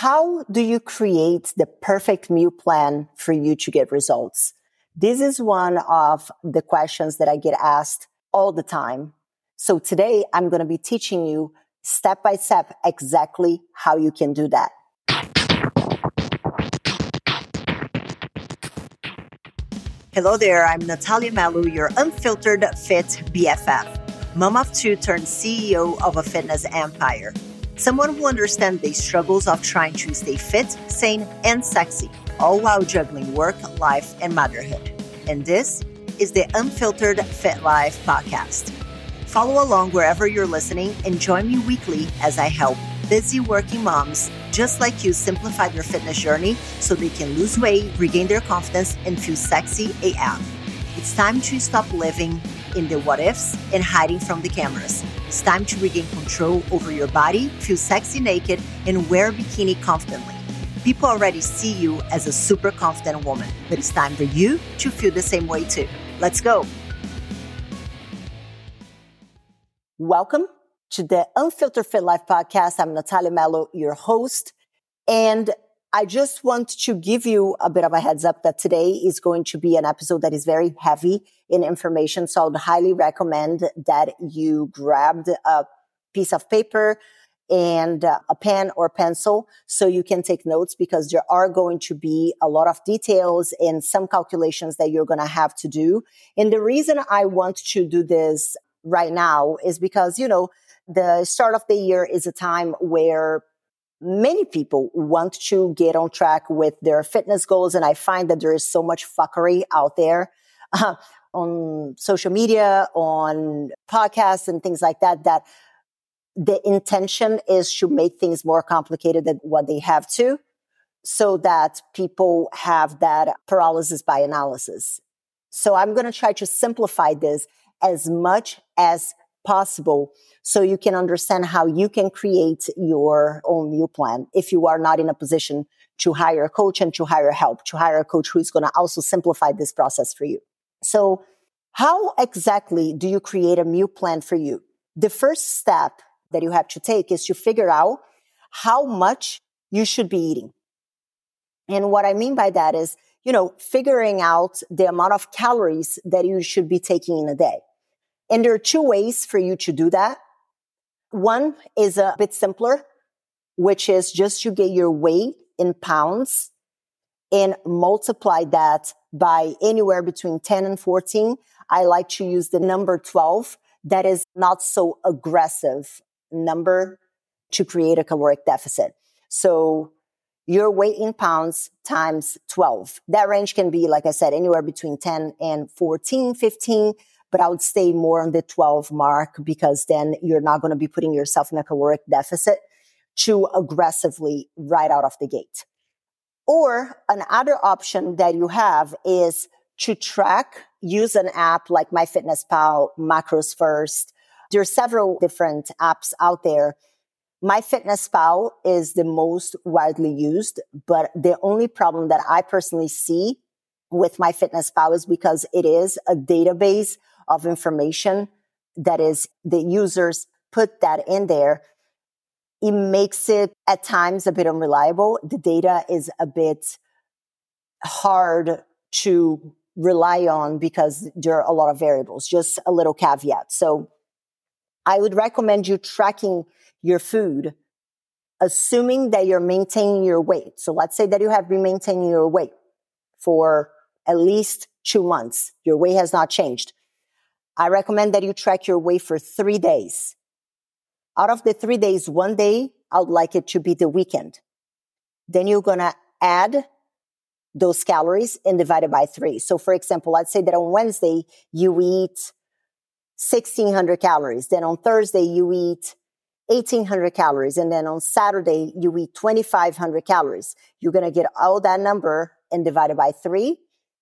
how do you create the perfect meal plan for you to get results? This is one of the questions that I get asked all the time. So today I'm going to be teaching you step by step exactly how you can do that. Hello there, I'm Nathalia Mello, your unfiltered fit BFF, mom of two turned CEO of a fitness empire. Someone who understands the struggles of trying to stay fit, sane, and sexy, all while juggling work, life, and motherhood. And this is the Unfiltered Fit Life podcast. Follow along wherever you're listening and join me weekly as I help busy working moms just like you simplify their fitness journey so they can lose weight, regain their confidence, and feel sexy AF. It's time to stop living in the what ifs and hiding from the cameras. It's time to regain control over your body, feel sexy naked, and wear bikini confidently. People already see you as a super confident woman, but it's time for you to feel the same way too. Let's go. Welcome to the Unfiltered Fit Life podcast. I'm Nathalia Mello, your host. And I just want to give you a bit of a heads up that today is going to be an episode that is very heavy in information. So I would highly recommend that you grabbed a piece of paper and uh, a pen or pencil so you can take notes because there are going to be a lot of details and some calculations that you're going to have to do. And the reason I want to do this right now is because, you know, the start of the year is a time where many people want to get on track with their fitness goals. And I find that there is so much fuckery out there uh, on social media, on podcasts and things like that, that the intention is to make things more complicated than what they have to so that people have that paralysis by analysis. So I'm going to try to simplify this as much as possible so you can understand how you can create your own meal plan if you are not in a position to hire a coach and to hire help, to hire a coach who is going to also simplify this process for you. So how exactly do you create a meal plan for you? The first step that you have to take is to figure out how much you should be eating. And what I mean by that is, you know, figuring out the amount of calories that you should be taking in a day. And there are two ways for you to do that. One is a bit simpler, which is just to get your weight in pounds and multiply that by anywhere between 10 and 14. I like to use the number 12. That is not so aggressive number to create a caloric deficit. So your weight in pounds times 12. That range can be, like I said, anywhere between 10 and 14, 15 but I would stay more on the 12 mark because then you're not going to be putting yourself in a caloric deficit too aggressively right out of the gate. Or another option that you have is to track, use an app like MyFitnessPal, Macros First. There are several different apps out there. MyFitnessPal is the most widely used, but the only problem that I personally see with MyFitnessPal is because it is a database of information that is the users put that in there, it makes it at times a bit unreliable. The data is a bit hard to rely on because there are a lot of variables, just a little caveat. So I would recommend you tracking your food, assuming that you're maintaining your weight. So let's say that you have been maintaining your weight for at least two months. Your weight has not changed. I recommend that you track your weight for three days. Out of the three days, one day, I would like it to be the weekend. Then you're going to add those calories and divide it by three. So for example, let's say that on Wednesday, you eat 1600 calories. Then on Thursday, you eat 1800 calories. And then on Saturday, you eat 2500 calories. You're going to get all that number and divide it by three.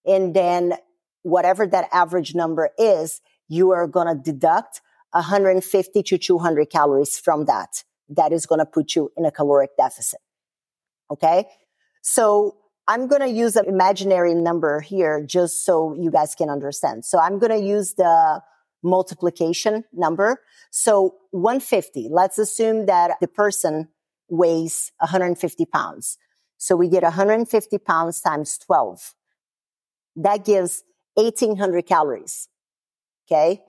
And then whatever that average number is, you are going to deduct 150 to 200 calories from that. That is going to put you in a caloric deficit. Okay. So I'm going to use an imaginary number here just so you guys can understand. So I'm going to use the multiplication number. So 150, let's assume that the person weighs 150 pounds. So we get 150 pounds times 12. That gives 1800 calories. Okay.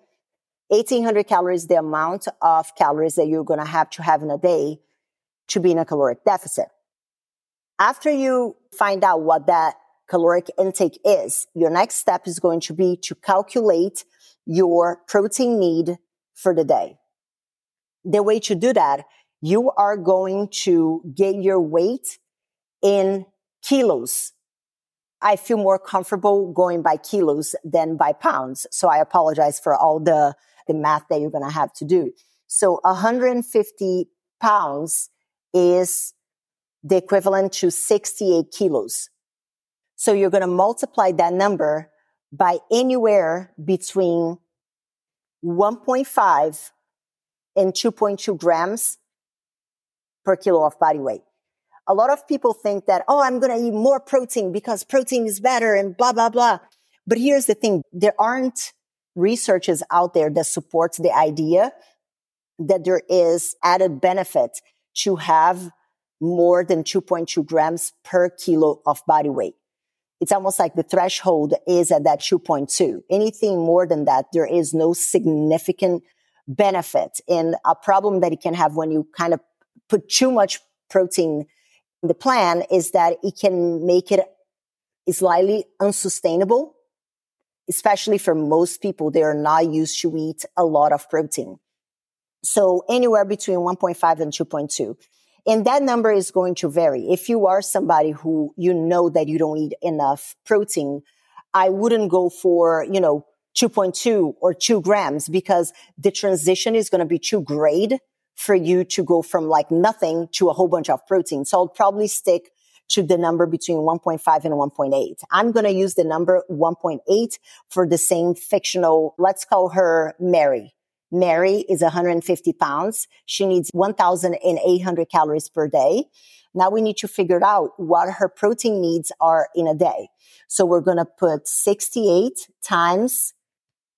1800 calories, the amount of calories that you're going to have to have in a day to be in a caloric deficit. After you find out what that caloric intake is, your next step is going to be to calculate your protein need for the day. The way to do that, you are going to get your weight in kilos. I feel more comfortable going by kilos than by pounds. So I apologize for all the, the math that you're going to have to do. So 150 pounds is the equivalent to 68 kilos. So you're going to multiply that number by anywhere between 1.5 and 2.2 grams per kilo of body weight. A lot of people think that, oh, I'm going to eat more protein because protein is better and blah, blah, blah. But here's the thing. There aren't researches out there that supports the idea that there is added benefit to have more than 2.2 grams per kilo of body weight. It's almost like the threshold is at that 2.2. Anything more than that, there is no significant benefit. And a problem that it can have when you kind of put too much protein in the plan is that it can make it slightly unsustainable, especially for most people. They are not used to eat a lot of protein. So anywhere between 1.5 and 2.2. And that number is going to vary. If you are somebody who you know that you don't eat enough protein, I wouldn't go for, you know, 2.2 or 2 grams because the transition is going to be too great for you to go from like nothing to a whole bunch of protein. So I'll probably stick to the number between 1.5 and 1.8. I'm going to use the number 1.8 for the same fictional, let's call her Mary. Mary is 150 pounds. She needs 1,800 calories per day. Now we need to figure out what her protein needs are in a day. So we're going to put 68 times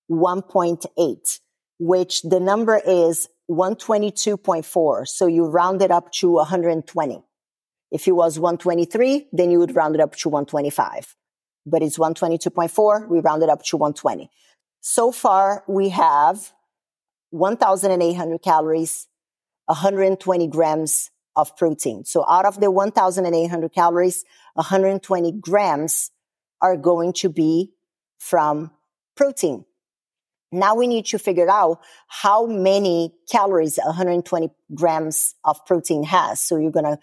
1.8, which the number is 122.4. So you round it up to 120. If it was 123, then you would round it up to 125. But it's 122.4. We round it up to 120. So far, we have 1,800 calories, 120 grams of protein. So out of the 1,800 calories, 120 grams are going to be from protein. Now we need to figure out how many calories 120 grams of protein has. So you're going to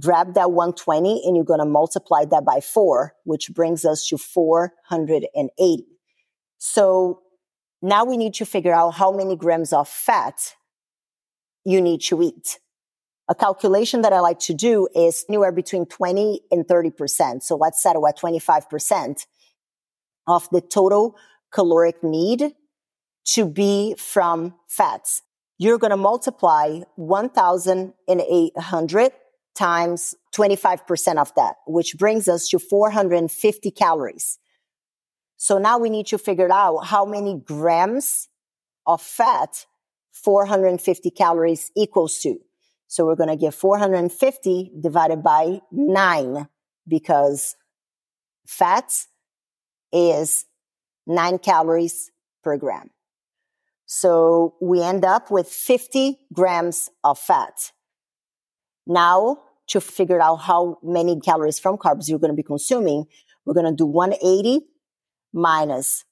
grab that 120 and you're going to multiply that by four, which brings us to 480. So now we need to figure out how many grams of fat you need to eat. A calculation that I like to do is anywhere between 20 and 30%. So let's settle at 25% of the total caloric need to be from fats. You're going to multiply 1,800 times 25% of that, which brings us to 450 calories. So now we need to figure out how many grams of fat 450 calories equals to. So we're going to get 450 divided by nine because fat is nine calories per gram. So we end up with 50 grams of fat. Now to figure out how many calories from carbs you're going to be consuming, we're going to do 180 minus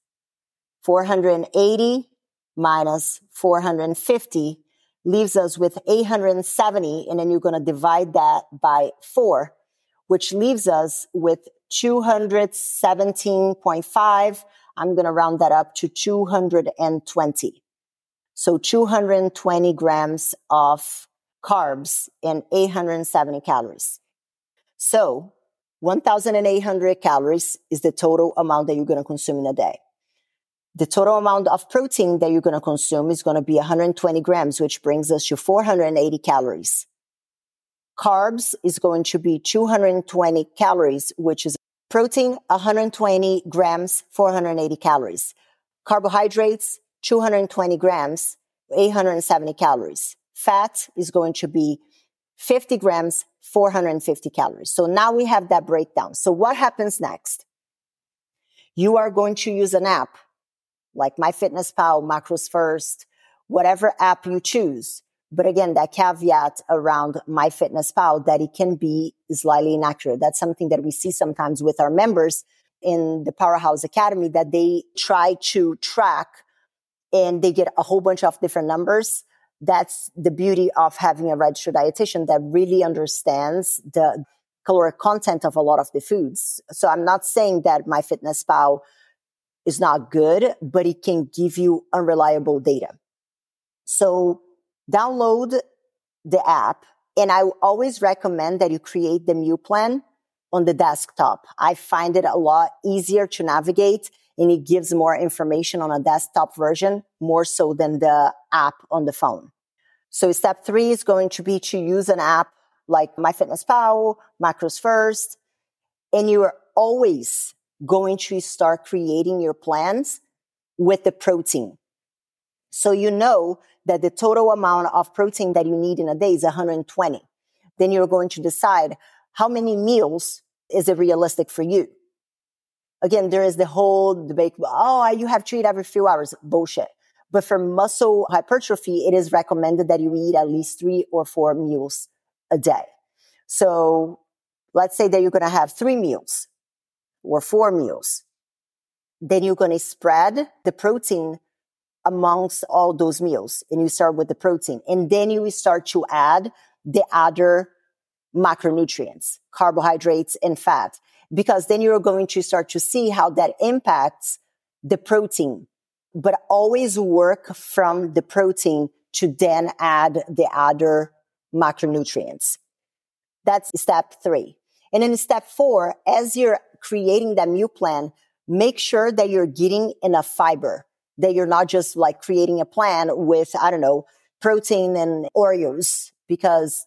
480 minus 450 leaves us with 870. And then you're going to divide that by four, which leaves us with 217.5. I'm going to round that up to 220. So 220 grams of carbs and 870 calories. So 1,800 calories is the total amount that you're going to consume in a day. The total amount of protein that you're going to consume is going to be 120 grams, which brings us to 480 calories. Carbs is going to be 220 calories, which is protein, 120 grams, 480 calories. Carbohydrates, 220 grams, 870 calories. Fat is going to be 50 grams, 450 calories. So now we have that breakdown. So what happens next? You are going to use an app like MyFitnessPal, Macros First, whatever app you choose. But again, that caveat around MyFitnessPal that it can be slightly inaccurate. That's something that we see sometimes with our members in the Powerhouse Academy that they try to track and they get a whole bunch of different numbers. That's the beauty of having a registered dietitian that really understands the caloric content of a lot of the foods. So I'm not saying that MyFitnessPal is not good, but it can give you unreliable data. So download the app. And I always recommend that you create the meal plan on the desktop. I find it a lot easier to navigate and it gives more information on a desktop version more so than the app on the phone. So step three is going to be to use an app like MyFitnessPal, Macros First, and you are always going to start creating your plans with the protein. So you know that the total amount of protein that you need in a day is 120. Then you're going to decide how many meals is it realistic for you? Again, there is the whole debate. Oh, you have to eat every few hours. Bullshit. But for muscle hypertrophy, it is recommended that you eat at least three or four meals a day. So let's say that you're going to have three meals or four meals. Then you're going to spread the protein amongst all those meals and you start with the protein and then you start to add the other macronutrients, carbohydrates and fat, because then you're going to start to see how that impacts the protein, but always work from the protein to then add the other macronutrients. That's step three. And then step four, as you're creating that meal plan, make sure that you're getting enough fiber, that you're not just like creating a plan with, I don't know, protein and Oreos, because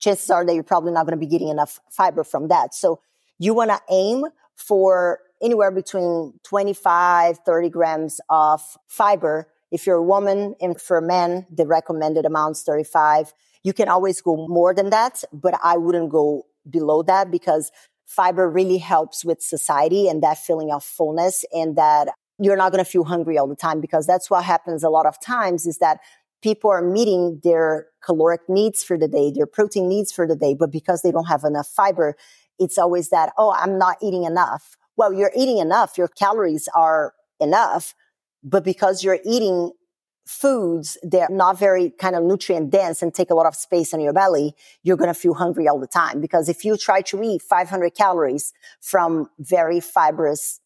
chances are that you're probably not going to be getting enough fiber from that. So you want to aim for anywhere between 25, 30 grams of fiber. If you're a woman and for men, the recommended amounts 35. You can always go more than that, but I wouldn't go below that because fiber really helps with satiety and that feeling of fullness and that you're not going to feel hungry all the time because that's what happens a lot of times is that people are meeting their caloric needs for the day, their protein needs for the day, but because they don't have enough fiber, it's always that, oh, I'm not eating enough. Well, you're eating enough. Your calories are enough, but because you're eating foods they're not very kind of nutrient dense and take a lot of space in your belly, you're going to feel hungry all the time. Because if you try to eat 500 calories from very fibrous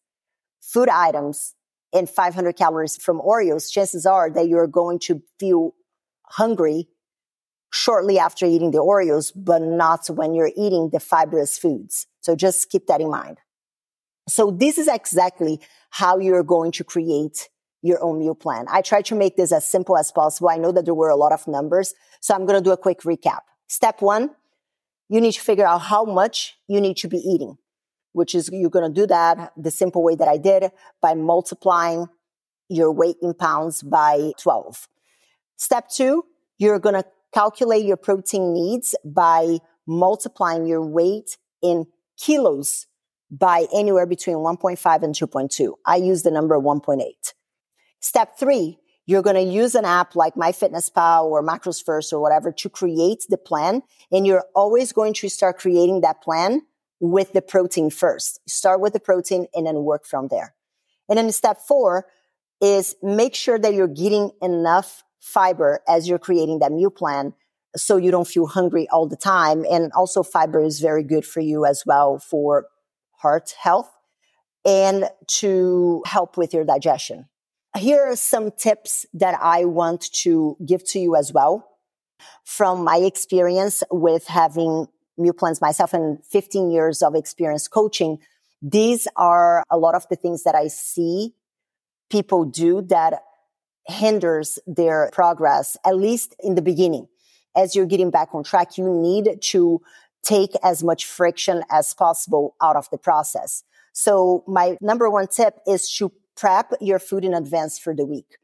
food items and 500 calories from Oreos, chances are that you're going to feel hungry shortly after eating the Oreos, but not when you're eating the fibrous foods. So just keep that in mind. So this is exactly how you're going to create your own meal plan. I try to make this as simple as possible. I know that there were a lot of numbers, so I'm going to do a quick recap. Step one, you need to figure out how much you need to be eating, which is you're going to do that the simple way that I did by multiplying your weight in pounds by 12. Step two, you're going to calculate your protein needs by multiplying your weight in kilos by anywhere between 1.5 and 2.2. I use the number 1.8. Step three, you're going to use an app like MyFitnessPal or Macros First or whatever to create the plan. And you're always going to start creating that plan with the protein first. Start with the protein and then work from there. And then step four is make sure that you're getting enough fiber as you're creating that meal plan so you don't feel hungry all the time. And also fiber is very good for you as well for heart health and to help with your digestion here are some tips that I want to give to you as well from my experience with having meal plans myself and 15 years of experience coaching. These are a lot of the things that I see people do that hinders their progress, at least in the beginning. As you're getting back on track, you need to take as much friction as possible out of the process. So my number one tip is to prep your food in advance for the week.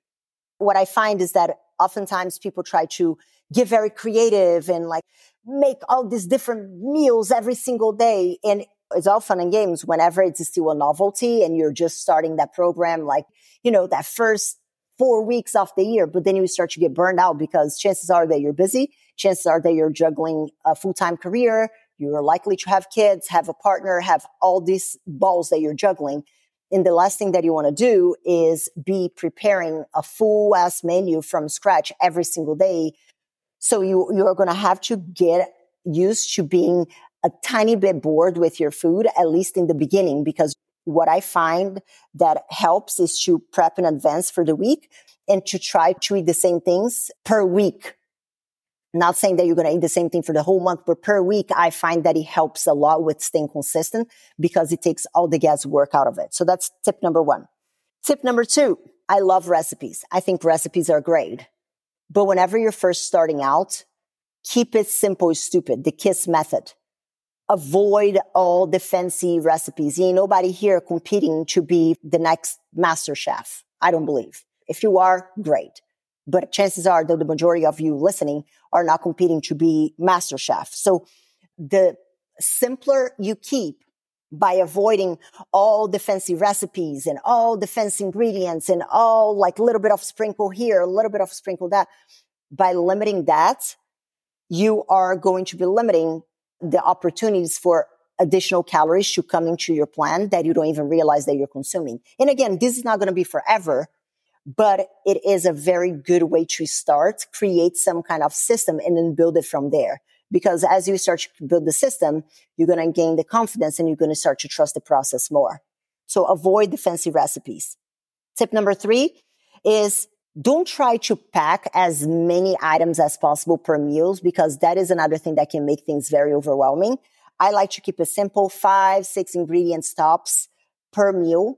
What I find is that oftentimes people try to get very creative and like make all these different meals every single day. And it's all fun and games whenever it's still a novelty and you're just starting that program, like, you know, that first four weeks of the year, but then you start to get burned out because chances are that you're busy. Chances are that you're juggling a full-time career. You're likely to have kids, have a partner, have all these balls that you're juggling. And the last thing that you want to do is be preparing a full ass menu from scratch every single day. So you, you're going to have to get used to being a tiny bit bored with your food, at least in the beginning, because what I find that helps is to prep in advance for the week and to try to eat the same things per week. Not saying that you're going to eat the same thing for the whole month, but per week, I find that it helps a lot with staying consistent because it takes all the guesswork out of it. So that's tip number one. Tip number two, I love recipes. I think recipes are great. But whenever you're first starting out, keep it simple, stupid, the KISS method avoid all the fancy recipes. Ain't nobody here competing to be the next master chef. I don't believe. If you are, great. But chances are that the majority of you listening are not competing to be master chef. So the simpler you keep by avoiding all the fancy recipes and all the fancy ingredients and all like a little bit of sprinkle here, a little bit of sprinkle that, by limiting that, you are going to be limiting the opportunities for additional calories to come into your plan that you don't even realize that you're consuming. And again, this is not going to be forever, but it is a very good way to start, create some kind of system and then build it from there. Because as you start to build the system, you're going to gain the confidence and you're going to start to trust the process more. So avoid the fancy recipes. Tip number three is don't try to pack as many items as possible per meals because that is another thing that can make things very overwhelming. I like to keep it simple, five, six ingredient stops per meal.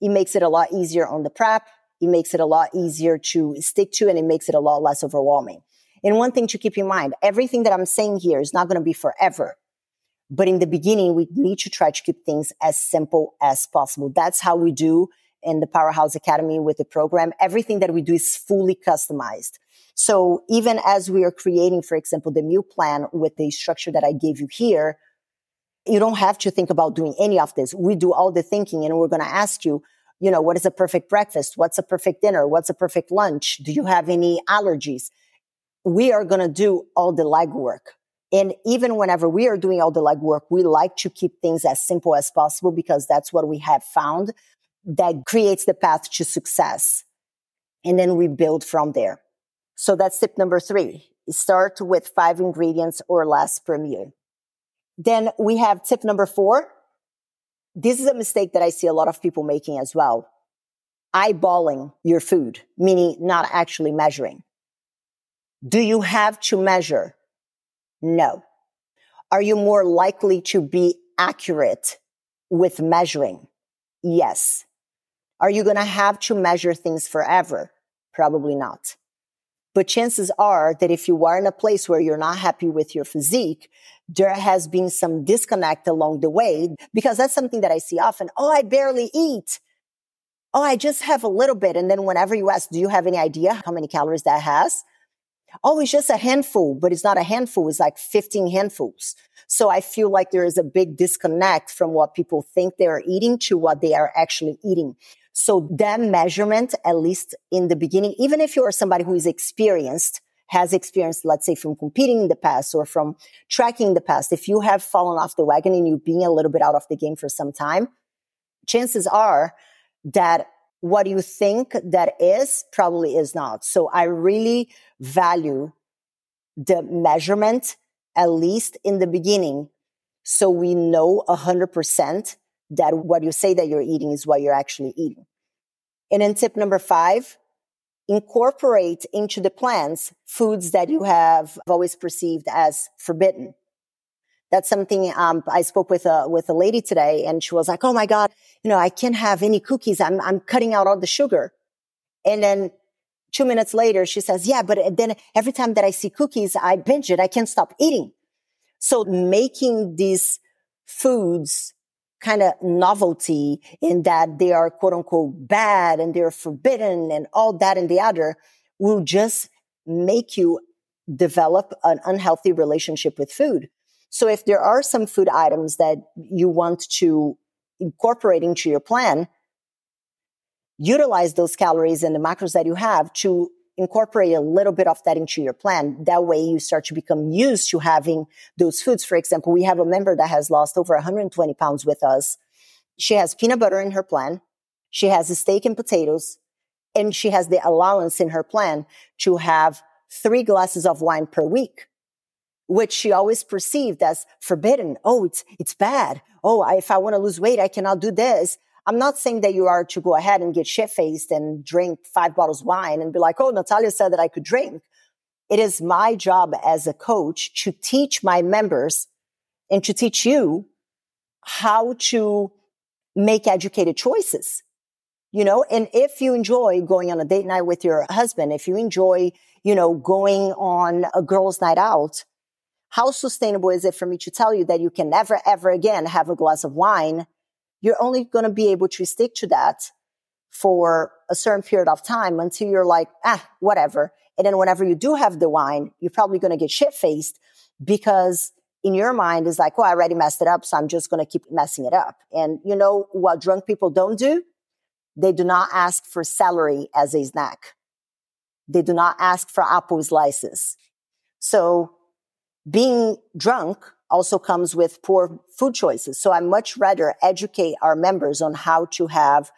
It makes it a lot easier on the prep. It makes it a lot easier to stick to and it makes it a lot less overwhelming. And one thing to keep in mind, everything that I'm saying here is not going to be forever. But in the beginning, we need to try to keep things as simple as possible. That's how we do in the Powerhouse Academy with the program, everything that we do is fully customized. So even as we are creating, for example, the meal plan with the structure that I gave you here, you don't have to think about doing any of this. We do all the thinking and we're going to ask you, you know, what is a perfect breakfast? What's a perfect dinner? What's a perfect lunch? Do you have any allergies? We are going to do all the legwork. And even whenever we are doing all the legwork, we like to keep things as simple as possible because that's what we have found that creates the path to success. And then we build from there. So that's tip number three. Start with five ingredients or less per meal. Then we have tip number four. This is a mistake that I see a lot of people making as well. Eyeballing your food, meaning not actually measuring. Do you have to measure? No. Are you more likely to be accurate with measuring? Yes. Are you going to have to measure things forever? Probably not. But chances are that if you are in a place where you're not happy with your physique, there has been some disconnect along the way because that's something that I see often. Oh, I barely eat. Oh, I just have a little bit. And then whenever you ask, do you have any idea how many calories that has? Oh, it's just a handful, but it's not a handful. It's like 15 handfuls. So I feel like there is a big disconnect from what people think they are eating to what they are actually eating. So that measurement, at least in the beginning, even if you're somebody who is experienced, has experienced, let's say from competing in the past or from tracking in the past, if you have fallen off the wagon and you've been a little bit out of the game for some time, chances are that what you think that is probably is not. So I really value the measurement, at least in the beginning. So we know a hundred percent that what you say that you're eating is what you're actually eating. And then tip number five, incorporate into the plans foods that you have always perceived as forbidden. That's something um, I spoke with a with a lady today, and she was like, "Oh my god, you know, I can't have any cookies. I'm I'm cutting out all the sugar." And then two minutes later, she says, "Yeah, but then every time that I see cookies, I binge it. I can't stop eating." So making these foods kind of novelty in that they are quote unquote bad and they're forbidden and all that and the other will just make you develop an unhealthy relationship with food. So if there are some food items that you want to incorporate into your plan, utilize those calories and the macros that you have to incorporate a little bit of that into your plan. That way you start to become used to having those foods. For example, we have a member that has lost over 120 pounds with us. She has peanut butter in her plan. She has a steak and potatoes and she has the allowance in her plan to have three glasses of wine per week, which she always perceived as forbidden. Oh, it's, it's bad. Oh, I, if I want to lose weight, I cannot do this. I'm not saying that you are to go ahead and get shit faced and drink five bottles of wine and be like, oh, Nathalia said that I could drink. It is my job as a coach to teach my members and to teach you how to make educated choices. You know, and if you enjoy going on a date night with your husband, if you enjoy, you know, going on a girls' night out, how sustainable is it for me to tell you that you can never, ever again have a glass of wine you're only going to be able to stick to that for a certain period of time until you're like, ah, whatever. And then whenever you do have the wine, you're probably going to get shit faced because in your mind is like, oh, I already messed it up. So I'm just going to keep messing it up. And you know what drunk people don't do? They do not ask for celery as a snack. They do not ask for apple slices. So being drunk also comes with poor food choices. So I much rather educate our members on how to have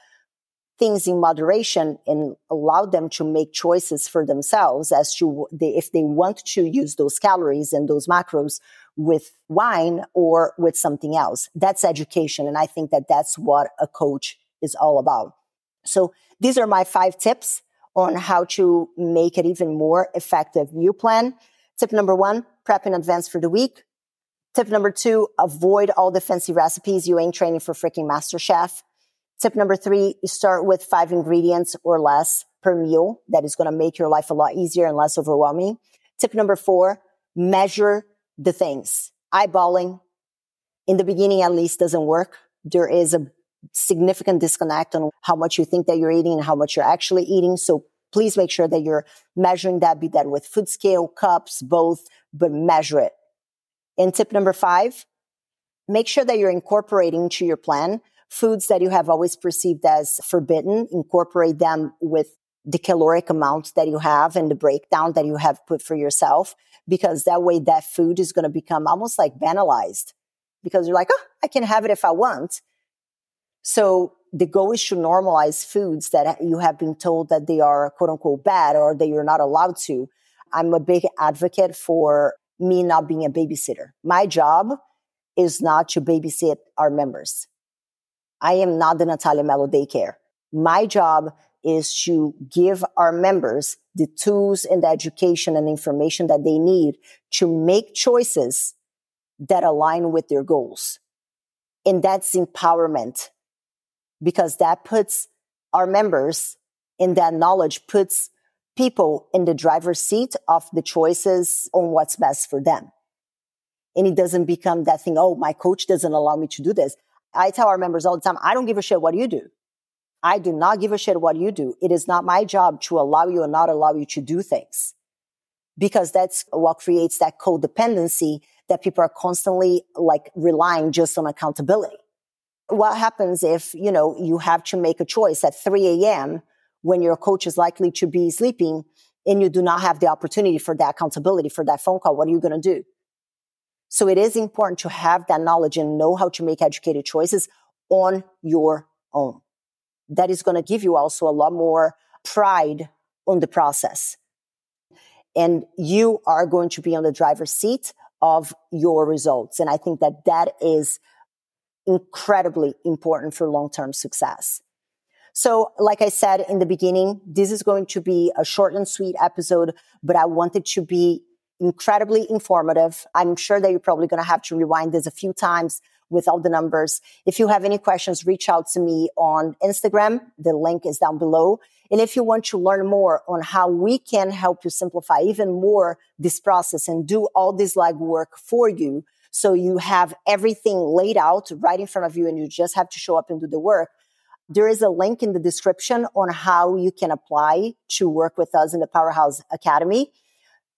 things in moderation and allow them to make choices for themselves as to they, if they want to use those calories and those macros with wine or with something else. That's education. And I think that that's what a coach is all about. So these are my five tips on how to make it even more effective meal plan. Tip number one, prep in advance for the week. Tip number two, avoid all the fancy recipes. You ain't training for freaking master chef. Tip number three, start with five ingredients or less per meal. That is going to make your life a lot easier and less overwhelming. Tip number four, measure the things. Eyeballing in the beginning at least doesn't work. There is a significant disconnect on how much you think that you're eating and how much you're actually eating. So please make sure that you're measuring that, be that with food scale, cups, both, but measure it. And tip number five, make sure that you're incorporating to your plan foods that you have always perceived as forbidden. Incorporate them with the caloric amount that you have and the breakdown that you have put for yourself, because that way that food is going to become almost like banalized because you're like, oh, I can have it if I want. So the goal is to normalize foods that you have been told that they are quote unquote bad or that you're not allowed to. I'm a big advocate for me not being a babysitter. My job is not to babysit our members. I am not the Nathalia Mello daycare. My job is to give our members the tools and the education and information that they need to make choices that align with their goals. And that's empowerment because that puts our members in that knowledge puts people in the driver's seat of the choices on what's best for them. And it doesn't become that thing, oh, my coach doesn't allow me to do this. I tell our members all the time, I don't give a shit what you do. I do not give a shit what you do. It is not my job to allow you or not allow you to do things because that's what creates that codependency that people are constantly like relying just on accountability. What happens if, you know, you have to make a choice at 3 a.m when your coach is likely to be sleeping and you do not have the opportunity for that accountability for that phone call, what are you going to do? So it is important to have that knowledge and know how to make educated choices on your own. That is going to give you also a lot more pride on the process. And you are going to be on the driver's seat of your results. And I think that that is incredibly important for long-term success. So, like I said in the beginning, this is going to be a short and sweet episode, but I want it to be incredibly informative. I'm sure that you're probably going to have to rewind this a few times with all the numbers. If you have any questions, reach out to me on Instagram. The link is down below. And if you want to learn more on how we can help you simplify even more this process and do all this legwork for you, so you have everything laid out right in front of you and you just have to show up and do the work, there is a link in the description on how you can apply to work with us in the Powerhouse Academy.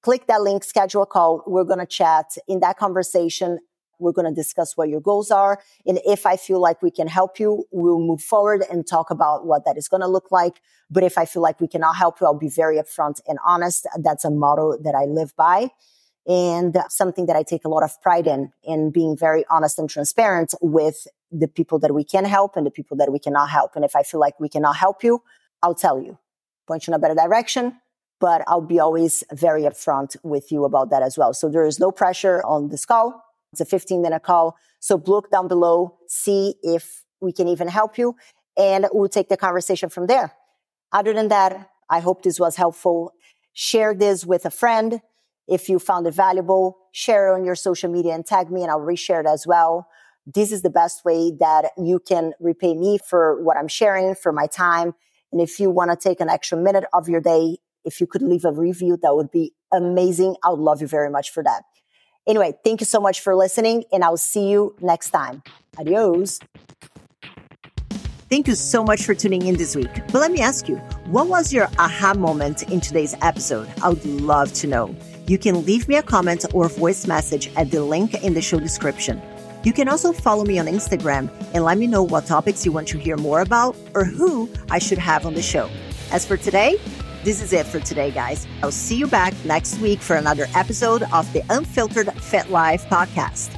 click that link, schedule a call. We're going to chat in that conversation. We're going to discuss what your goals are. And if I feel like we can help you, we'll move forward and talk about what that is going to look like. But if I feel like we cannot help you, I'll be very upfront and honest. That's a motto that I live by and something that I take a lot of pride in, in being very honest and transparent with the people that we can help and the people that we cannot help. And if I feel like we cannot help you, I'll tell you, point you in a better direction, but I'll be always very upfront with you about that as well. So there is no pressure on this call. It's a 15 minute call. So look down below, see if we can even help you and we'll take the conversation from there. Other than that, I hope this was helpful. Share this with a friend if you found it valuable, share it on your social media and tag me and I'll reshare it as well. This is the best way that you can repay me for what I'm sharing, for my time. And if you want to take an extra minute of your day, if you could leave a review, that would be amazing. I would love you very much for that. Anyway, thank you so much for listening and I'll see you next time. Adios. Thank you so much for tuning in this week. But let me ask you, what was your aha moment in today's episode? I would love to know. You can leave me a comment or voice message at the link in the show description. You can also follow me on Instagram and let me know what topics you want to hear more about or who I should have on the show. As for today, this is it for today, guys. I'll see you back next week for another episode of the Unfiltered Fit Life podcast.